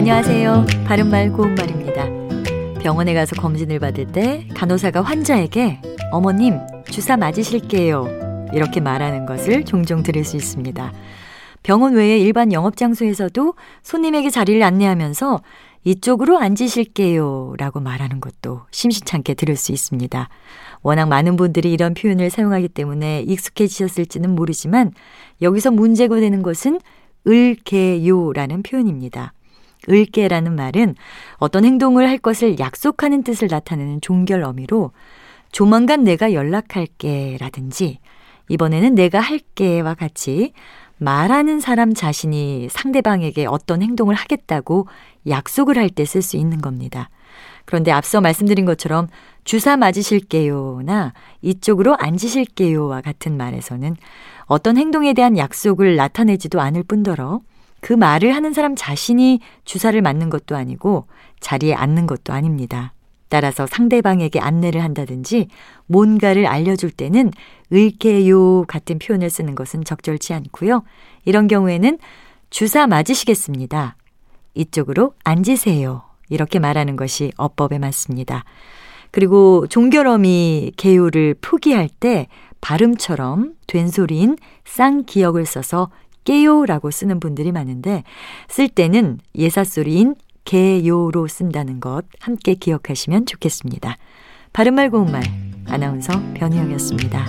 안녕하세요. 바른말 고운말입니다. 병원에 가서 검진을 받을 때 간호사가 환자에게 어머님 주사 맞으실게요. 이렇게 말하는 것을 종종 들을 수 있습니다. 병원 외에 일반 영업 장소에서도 손님에게 자리를 안내하면서 이쪽으로 앉으실게요 라고 말하는 것도 심심찮게 들을 수 있습니다. 워낙 많은 분들이 이런 표현을 사용하기 때문에 익숙해지셨을지는 모르지만 여기서 문제가 되는 것은 을개요라는 표현입니다. 을개라는 말은 어떤 행동을 할 것을 약속하는 뜻을 나타내는 종결 어미로 조만간 내가 연락할게 라든지 이번에는 내가 할게와 같이 말하는 사람 자신이 상대방에게 어떤 행동을 하겠다고 약속을 할 때 쓸 수 있는 겁니다. 그런데 앞서 말씀드린 것처럼 주사 맞으실게요나 이쪽으로 앉으실게요와 같은 말에서는 어떤 행동에 대한 약속을 나타내지도 않을 뿐더러 그 말을 하는 사람 자신이 주사를 맞는 것도 아니고 자리에 앉는 것도 아닙니다. 따라서 상대방에게 안내를 한다든지 뭔가를 알려줄 때는 을게요 같은 표현을 쓰는 것은 적절치 않고요. 이런 경우에는 주사 맞으시겠습니다. 이쪽으로 앉으세요. 이렇게 말하는 것이 어법에 맞습니다. 그리고 종결어미 개요를 포기할 때 발음처럼 된소리인 쌍기역을 써서 깨요 라고 쓰는 분들이 많은데 쓸 때는 예사소리인 개요로 쓴다는 것 함께 기억하시면 좋겠습니다. 바른말 고운말 아나운서 변희영이었습니다.